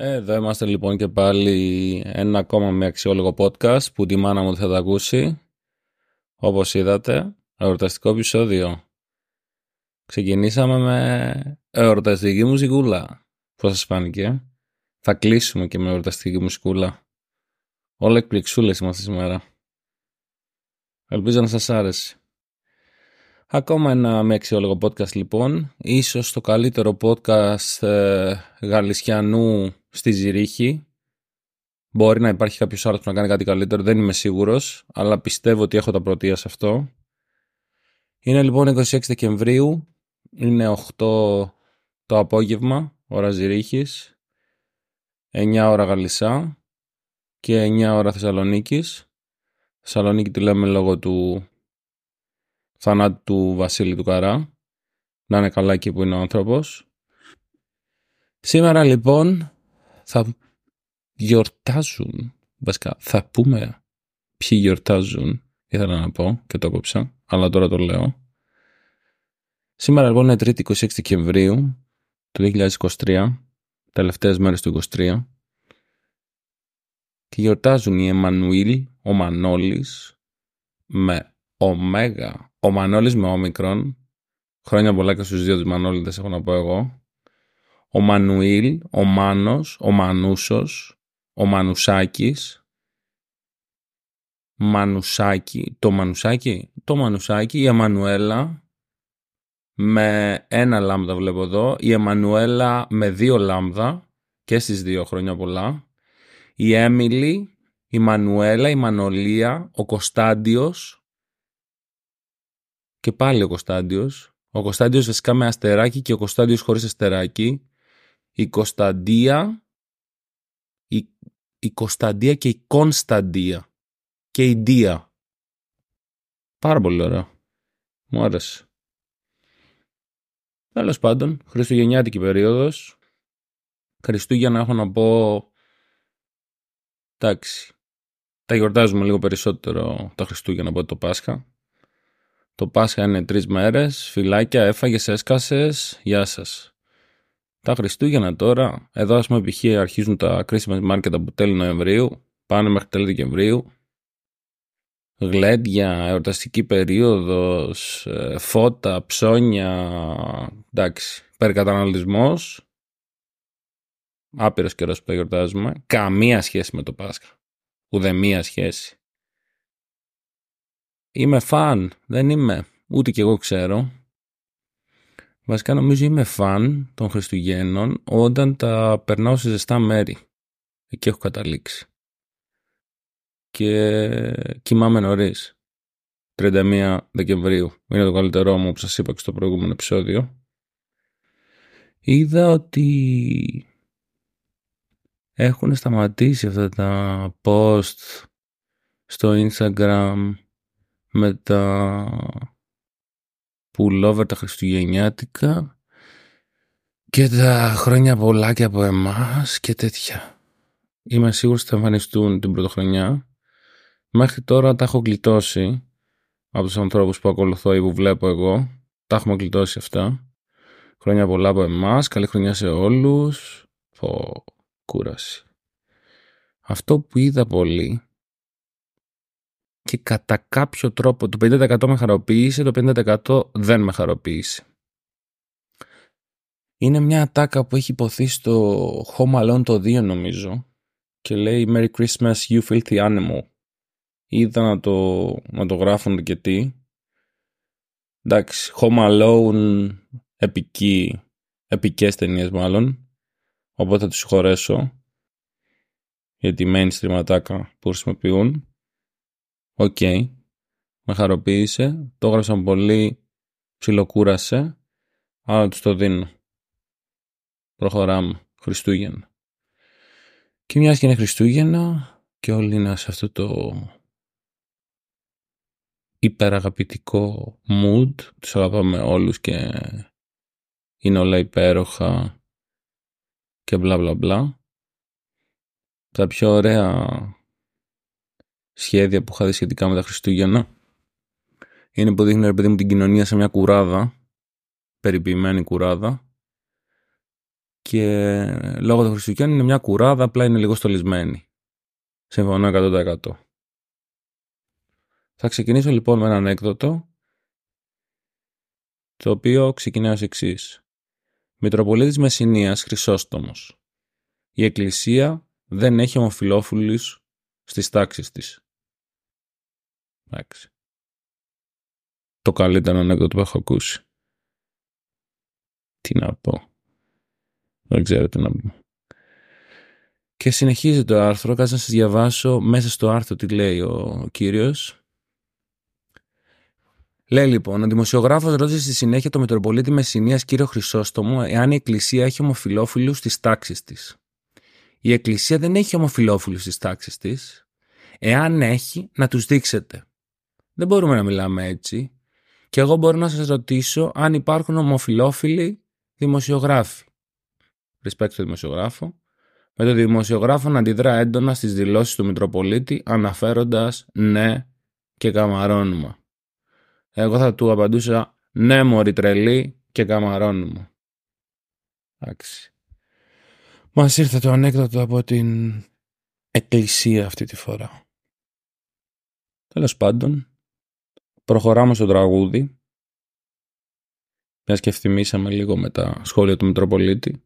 Εδώ είμαστε λοιπόν και πάλι ένα ακόμα με αξιόλογο podcast που τη μάνα μου θα τα ακούσει. Όπως είδατε, εορταστικό επεισόδιο. Ξεκινήσαμε με εορταστική μουσικούλα. Πώς σας φάνηκε; Θα κλείσουμε και με εορταστική μουσικούλα. Όλα εκπληξούλες είμαστε σήμερα. Ελπίζω να σας άρεσε. Ακόμα ένα με αξιόλογο podcast λοιπόν. Ίσως το καλύτερο podcast ε, γαλλισιανού στη Ζηρίχη. Μπορεί να υπάρχει κάποιος άλλος που να κάνει κάτι καλύτερο, δεν είμαι σίγουρος, αλλά πιστεύω ότι έχω τα πρωτεία σε αυτό. Είναι λοιπόν 26 Δεκεμβρίου, είναι 8 το απόγευμα, ώρα Ζηρίχης, 9 ώρα Γαλλισά και 9 ώρα Θεσσαλονίκης. Θεσσαλονίκη τη λέμε λόγω του θανάτου του Βασίλη του Καρά. Να είναι καλά εκεί που είναι ο άνθρωπος. Σήμερα λοιπόν θα γιορτάζουν, βασικά θα πούμε ποιοι γιορτάζουν, ήθελα να πω και το κόψα, αλλά τώρα το λέω. Σήμερα λοιπόν είναι 3η 26 Δεκεμβρίου του 2023, τελευταίες μέρες του 2023 και γιορτάζουν η Εμμανουήλ, ο Μανώλης με Ωμέγα, ο Μανώλης με όμικρον, χρόνια πολλά και στους δύο τους Μανώλητες έχω να πω εγώ, ο Μανουήλ, ο Μάνος, ο Μανούσος, ο Μανουσάκης, Μανουσάκη, το Μανουσάκη, το Μανουσάκη, η Εμμανουέλα. Με ένα λάμδα βλέπω εδώ, η Εμμανουέλα με δύο λάμδα και στις δύο χρόνια πολλά, η Έμιλι, η Μανουέλα, η Μανολία, ο Κωνσταντιος και πάλι ο Κωνσταντιος, ο Κωνσταντιος βασικά με αστεράκι και ο Κωνσταντιος χωρίς αστεράκι, η Κωνσταντία, η, η Κωνσταντία και η Κωνσταντία και η Δία. Πάρα πολύ ωραίο. Μου άρεσε. Τέλος πάντων, Χριστουγεννιάτικη περίοδος. Χριστούγεννα έχω να πω. Εντάξει. Τα γιορτάζουμε λίγο περισσότερο τα Χριστούγεννα από το Πάσχα. Το Πάσχα είναι τρεις μέρες. Φυλάκια, έφαγες, έσκασες. Γεια σας. Τα Χριστούγεννα τώρα, εδώ ας πούμε π.χ. αρχίζουν τα Christmas market από τέλη Νοεμβρίου, πάνε μέχρι τέλη Δεκεμβρίου. Γλέντια, εορταστική περίοδος, ε, φώτα, ψώνια, εντάξει, περικαταναλωτισμός. Άπειρος καιρός που τα γιορτάζουμε. Καμία σχέση με το Πάσχα. Ουδεμία σχέση. Είμαι φαν, δεν είμαι. Ούτε κι εγώ ξέρω. Βασικά νομίζω είμαι φαν των Χριστουγέννων όταν τα περνάω σε ζεστά μέρη. Εκεί έχω καταλήξει. Και κοιμάμαι νωρίς. 31 Δεκεμβρίου. Είναι το καλύτερό μου που σας είπα και στο προηγούμενο επεισόδιο. Είδα ότι έχουν σταματήσει αυτά τα post στο Instagram με τα pullover τα χριστουγεννιάτικα και τα χρόνια πολλά και από εμάς και τέτοια. Είμαι σίγουρος ότι θα εμφανιστούν την πρωτοχρονιά. Μέχρι τώρα τα έχω γλιτώσει από τους ανθρώπους που ακολουθώ ή που βλέπω εγώ. Τα έχουμε γλιτώσει αυτά. Χρόνια πολλά από εμάς. Καλή χρονιά σε όλους. Πω, κούραση. Αυτό που είδα πολύ και κατά κάποιο τρόπο το 50% με χαροποίησε, το 50% δεν με χαροποίησε. Είναι μια ατάκα που έχει υποθεί στο Home Alone το 2 νομίζω και λέει Merry Christmas you filthy animal. Είδα να το, να το γράφουν και τι. Εντάξει, Home Alone επική, επικές ταινίες μάλλον. Οπότε θα τους συγχωρέσω για τη mainstream ατάκα που χρησιμοποιούν. Οκ. Okay. Με χαροποίησε. Το έγραψαν πολύ. Ψιλοκούρασε. Αλλά τους το δίνω. Προχωράμε. Χριστούγεννα. Και μιας και είναι Χριστούγεννα και όλοι είναι σε αυτό το υπεραγαπητικό mood. Τους αγαπάμε όλους και είναι όλα υπέροχα και μπλα μπλα μπλα. Τα πιο ωραία σχέδια που είχα δει σχετικά με τα Χριστούγεννα είναι που δείχνει ρε παιδί μου την κοινωνία σε μια κουράδα, περιποιημένη κουράδα και λόγω των Χριστουγέννων είναι μια κουράδα, απλά είναι λίγο στολισμένη. Συμφωνώ 100%. Θα ξεκινήσω λοιπόν με ένα ανέκδοτο το οποίο ξεκινάει ως εξής. Μητροπολίτης Μεσσηνίας Χρυσόστομος. Η Εκκλησία δεν έχει ομοφιλόφιλους στις τάξεις της. Εντάξει. Το καλύτερο ανέκδοτο που έχω ακούσει. Τι να πω. Δεν ξέρω τι να πω. Και συνεχίζει το άρθρο, κάτσε να σας διαβάσω μέσα στο άρθρο τι λέει ο κύριος. Λέει λοιπόν, ο δημοσιογράφος ρώτησε στη συνέχεια το Μητροπολίτη Μεσσηνίας κύριο Χρυσόστομο εάν η Εκκλησία έχει ομοφιλόφιλους στις τάξεις της. Η Εκκλησία δεν έχει ομοφιλόφιλους στις τάξεις της. Εάν έχει, να τους δείξετε. Δεν μπορούμε να μιλάμε έτσι. Και εγώ μπορώ να σας ρωτήσω αν υπάρχουν ομοφιλόφιλοι δημοσιογράφοι. Respect στο δημοσιογράφο. Με το δημοσιογράφο να αντιδρά έντονα στις δηλώσεις του Μητροπολίτη αναφέροντας ναι και καμαρώνουμε. Εγώ θα του απαντούσα ναι μωρή τρελή και καμαρώνουμε. Εντάξει. Μας ήρθε το ανέκδοτο από την εκκλησία αυτή τη φορά. Τέλος πάντων, προχωράμε στο τραγούδι. Μιας και ευθυμίσαμε λίγο με τα σχόλια του Μητροπολίτη.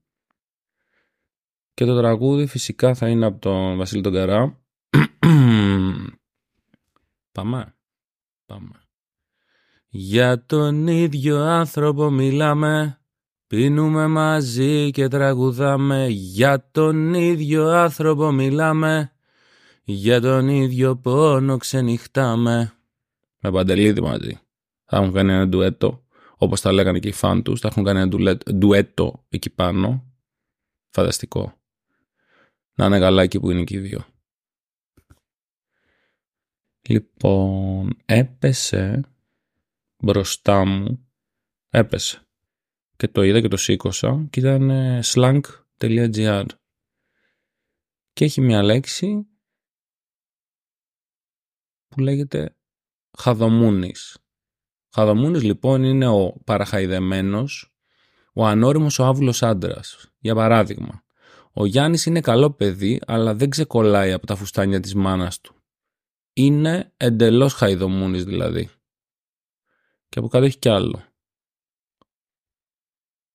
Και το τραγούδι φυσικά θα είναι από τον Βασίλη τον Καρά. Πάμε. Πάμε. Για τον ίδιο άνθρωπο μιλάμε Πίνουμε μαζί και τραγουδάμε Για τον ίδιο άνθρωπο μιλάμε Για τον ίδιο πόνο ξενυχτάμε Με Παντελίδη μαζί. Θα έχουν κάνει ένα ντουέτο Όπως τα λέγανε και οι φαν τους Θα έχουν κάνει ένα ντουέτο εκεί πάνω. Φανταστικό. Να είναι καλά εκεί που είναι και οι δύο. Λοιπόν, έπεσε μπροστά μου, έπεσε. Και το είδα και το σήκωσα και ήταν slang.gr και έχει μια λέξη που λέγεται χαδομούνης. Χαδομούνης λοιπόν είναι ο παραχαϊδεμένος, ο ανώριμος ο άβουλος άντρας. Για παράδειγμα, ο Γιάννης είναι καλό παιδί αλλά δεν ξεκολλάει από τα φουστάνια της μάνας του. Είναι εντελώς χαϊδομούνης δηλαδή. Και από κάτω έχει κι άλλο.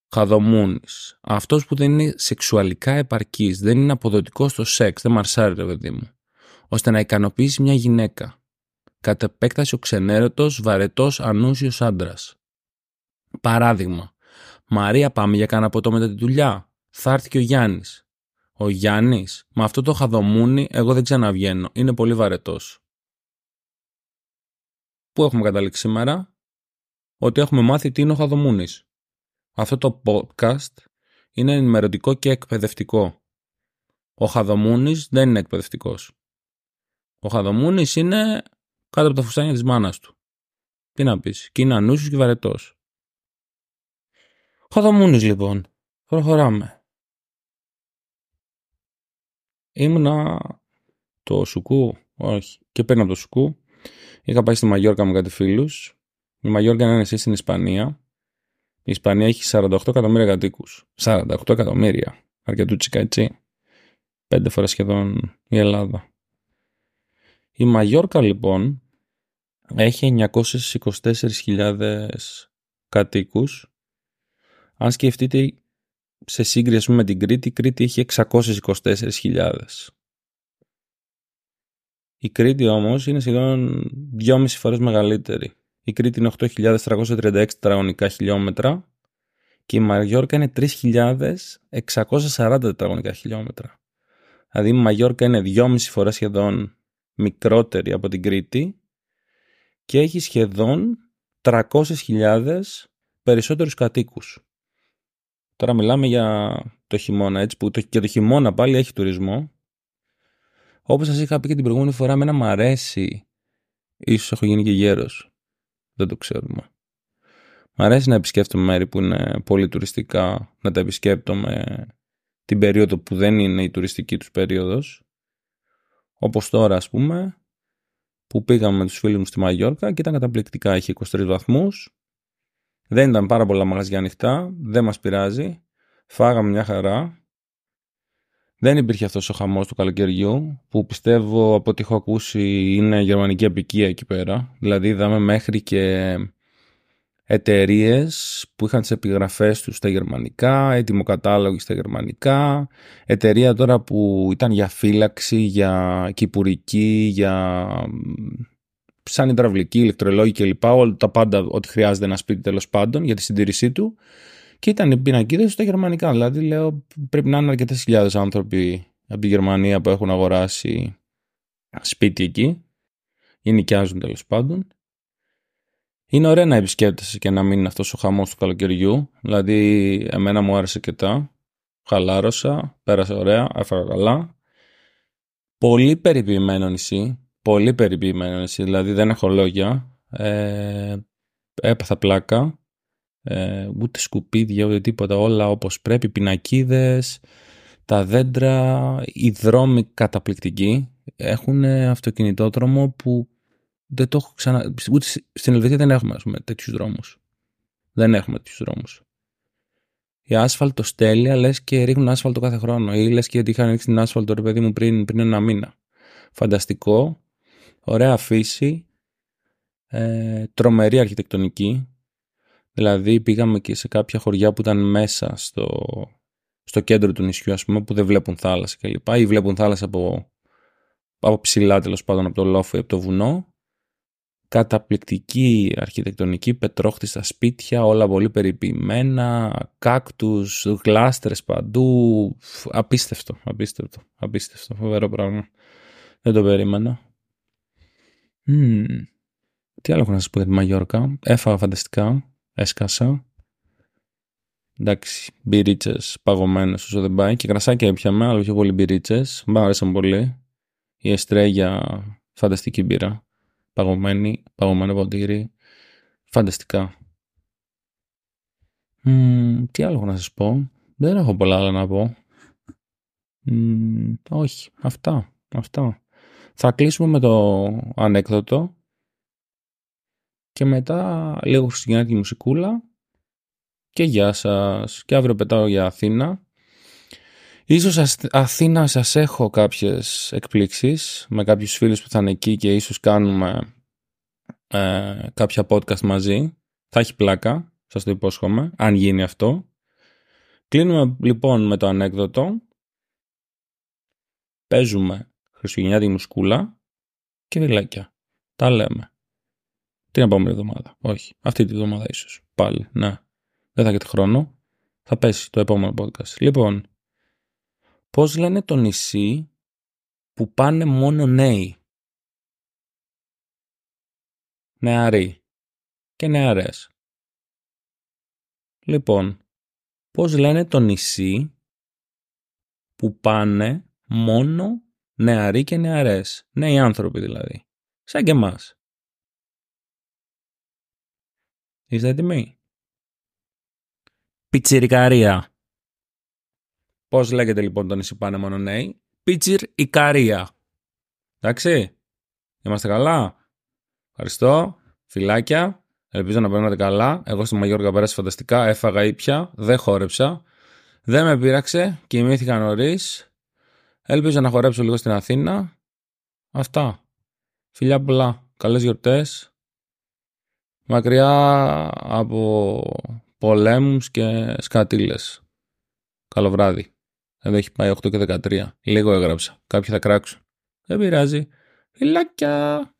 Χαδομούνης. Αυτός που δεν είναι σεξουαλικά επαρκής, δεν είναι αποδοτικός στο σεξ, δεν μαρσάρει ρε παιδί μου, ώστε να ικανοποιήσει μια γυναίκα. Κατ' επέκταση ο ξενέρωτος, βαρετός, ανούσιος άντρας. Παράδειγμα, Μαρία πάμε για κάνα ποτό μετά τη δουλειά. Θα έρθει και ο Γιάννης. Ο Γιάννης, με αυτό το χαδομούνι εγώ δεν ξαναβγαίνω, είναι πολύ βαρετός. Πού έχουμε καταλήξει σήμερα; Ότι έχουμε μάθει τι είναι ο χαδομούνης. Αυτό το podcast είναι ενημερωτικό και εκπαιδευτικό. Ο Χαδομούνης δεν είναι εκπαιδευτικός. Ο Χαδομούνης είναι κάτω από τα φουστάνια της μάνας του. Τι να πεις. Και είναι ανούσιος και βαρετός. Χαδομούνης λοιπόν. Προχωράμε. Ήμουνα το Σουκού, όχι, και πέρα από το Σουκού. Είχα πάει στη Μαγιόρκα με κάτι φίλους. Η Μαγιόρκα είναι εσύ στην Ισπανία η Ισπανία έχει 48 εκατομμύρια κατοίκους. 48 εκατομμύρια. Αρκετούτσικα έτσι. Πέντε φορές σχεδόν η Ελλάδα. Η Μαγιόρκα λοιπόν έχει 924.000 κατοίκους. Αν σκεφτείτε σε σύγκριση με την Κρήτη, η Κρήτη έχει 624.000. Η Κρήτη όμως είναι σχεδόν 2,5 φορές μεγαλύτερη. Η Κρήτη είναι 8.336 τετραγωνικά χιλιόμετρα και η Μαγιόρκα είναι 3.640 τετραγωνικά χιλιόμετρα. Δηλαδή η Μαγιόρκα είναι 2,5 φορές σχεδόν μικρότερη από την Κρήτη και έχει σχεδόν 300.000 περισσότερους κατοίκους. Τώρα μιλάμε για το χειμώνα, έτσι, που και το χειμώνα πάλι έχει τουρισμό. Όπως σας είχα πει και την προηγούμενη φορά, εμένα μου αρέσει, ίσως έχω γίνει και γέρος, δεν το ξέρουμε. Μ' αρέσει να επισκέπτομαι μέρη που είναι πολύ τουριστικά, να τα επισκέπτομαι την περίοδο που δεν είναι η τουριστική τους περίοδος. Όπως τώρα ας πούμε, που πήγαμε με τους φίλους μου στη Μαγιόρκα και ήταν καταπληκτικά, είχε 23 βαθμούς. Δεν ήταν πάρα πολλά μαγαζιά ανοιχτά, δεν μας πειράζει. Φάγαμε μια χαρά. Δεν υπήρχε αυτός ο χαμός του καλοκαιριού που πιστεύω από ό,τι έχω ακούσει είναι γερμανική απικία εκεί πέρα. Δηλαδή είδαμε μέχρι και εταιρείες που είχαν τις επιγραφές τους στα γερμανικά, έτοιμο κατάλογο στα γερμανικά, εταιρεία τώρα που ήταν για φύλαξη, για κυπουρική, για σαν υδραυλική, ηλεκτρολόγη κλπ. Όλα τα πάντα, ό,τι χρειάζεται ένα σπίτι τέλος πάντων για τη συντήρησή του. Και ήταν οι πινακίδες στα γερμανικά. Δηλαδή, λέω, πρέπει να είναι αρκετές χιλιάδες άνθρωποι από τη Γερμανία που έχουν αγοράσει σπίτι εκεί ή νοικιάζουν τέλος πάντων. Είναι ωραία να επισκέπτεσαι και να μην είναι αυτός ο χαμός του καλοκαιριού. Δηλαδή, εμένα μου άρεσε και τα. Χαλάρωσα, πέρασε ωραία, έφαγα καλά. Πολύ περιποιημένο νησί. Πολύ περιποιημένο νησί. Δηλαδή, δεν έχω λόγια. Ε, έπαθα πλάκα. Ε, ούτε σκουπίδια, ούτε τίποτα. Όλα όπως πρέπει. Πινακίδες, τα δέντρα, οι δρόμοι καταπληκτικοί. Έχουν αυτοκινητόδρομο που δεν το έχω ξανα... Ούτε στην Ελβετία δεν έχουμε πούμε, τέτοιους δρόμους. Δεν έχουμε τέτοιους δρόμους. Η άσφαλτο στέλια λες και ρίχνουν άσφαλτο κάθε χρόνο. Ή λες και είχαν ρίξει την άσφαλτο ρε παιδί μου πριν, πριν ένα μήνα. Φανταστικό. Ωραία φύση. Ε, τρομερή αρχιτεκτονική. Δηλαδή πήγαμε και σε κάποια χωριά που ήταν μέσα στο, στο κέντρο του νησιού ας πούμε που δεν βλέπουν θάλασσα κλπ. Ή βλέπουν θάλασσα από, από ψηλά τέλος πάντων από το λόφο ή από το βουνό καταπληκτική αρχιτεκτονική, πετρόχτιστα σπίτια, όλα πολύ περιποιημένα, κάκτους, γλάστρες παντού, απίστευτο, απίστευτο, απίστευτο, φοβερό πράγμα. Δεν το περίμενα. Τι άλλο έχω να σας πω για τη Μαγιόρκα. Έφαγα φανταστικά, έσκασα. Εντάξει, μπυρίτσες παγωμένες όσο δεν πάει και κρασάκια έπιαμε, αλλά πιο πολύ μπυρίτσες. Μ' άρεσαν πολύ. Η Εστρέγια, φανταστική μπύρα παγωμένη, παγωμένο ποτήρι. Φανταστικά. τι άλλο έχω να σας πω. Δεν έχω πολλά άλλα να πω. όχι, αυτά, αυτά. Θα κλείσουμε με το ανέκδοτο και μετά λίγο χριστουγεννιάτικη μουσικούλα και γεια σας. Και αύριο πετάω για Αθήνα Ίσως Αθήνα σας έχω κάποιες εκπλήξεις με κάποιους φίλους που θα είναι εκεί και ίσως κάνουμε ε, κάποια podcast μαζί. Θα έχει πλάκα, σας το υπόσχομαι, αν γίνει αυτό. Κλείνουμε λοιπόν με το ανέκδοτο. Παίζουμε Χριστουγεννιάτικη μουσκούλα και βιλάκια. Τα λέμε. Την επόμενη εβδομάδα. Όχι. Αυτή τη εβδομάδα ίσως. Πάλι. Ναι. Δεν θα έχετε χρόνο. Θα πέσει το επόμενο podcast. Λοιπόν, Πώς λένε το νησί που πάνε μόνο νέοι; Νεαροί και νεαρές. Λοιπόν, πώς λένε το νησί που πάνε μόνο νεαροί και νεαρές; Νέοι άνθρωποι δηλαδή. Σαν και εμάς. Είστε έτοιμοι; Πιτσιρικαρία. Πώς λέγεται λοιπόν το νησί πάνε μόνο νέοι; Πίτσιρ Ικαρία. Εντάξει. Είμαστε καλά. Ευχαριστώ. Φιλάκια. Ελπίζω να περνάτε καλά. Εγώ στη Μαγιόρκα πέρασε φανταστικά. Έφαγα ήπια. Δεν χόρεψα. Δεν με πείραξε. Κοιμήθηκα νωρίς. Ελπίζω να χορέψω λίγο στην Αθήνα. Αυτά. Φιλιά πολλά. Καλές γιορτές. Μακριά από πολέμους και σκατήλες. Καλό βράδυ. Εδώ έχει πάει 8 και 13. Λίγο έγραψα. Κάποιοι θα κράξουν. Δεν πειράζει. Φιλάκια!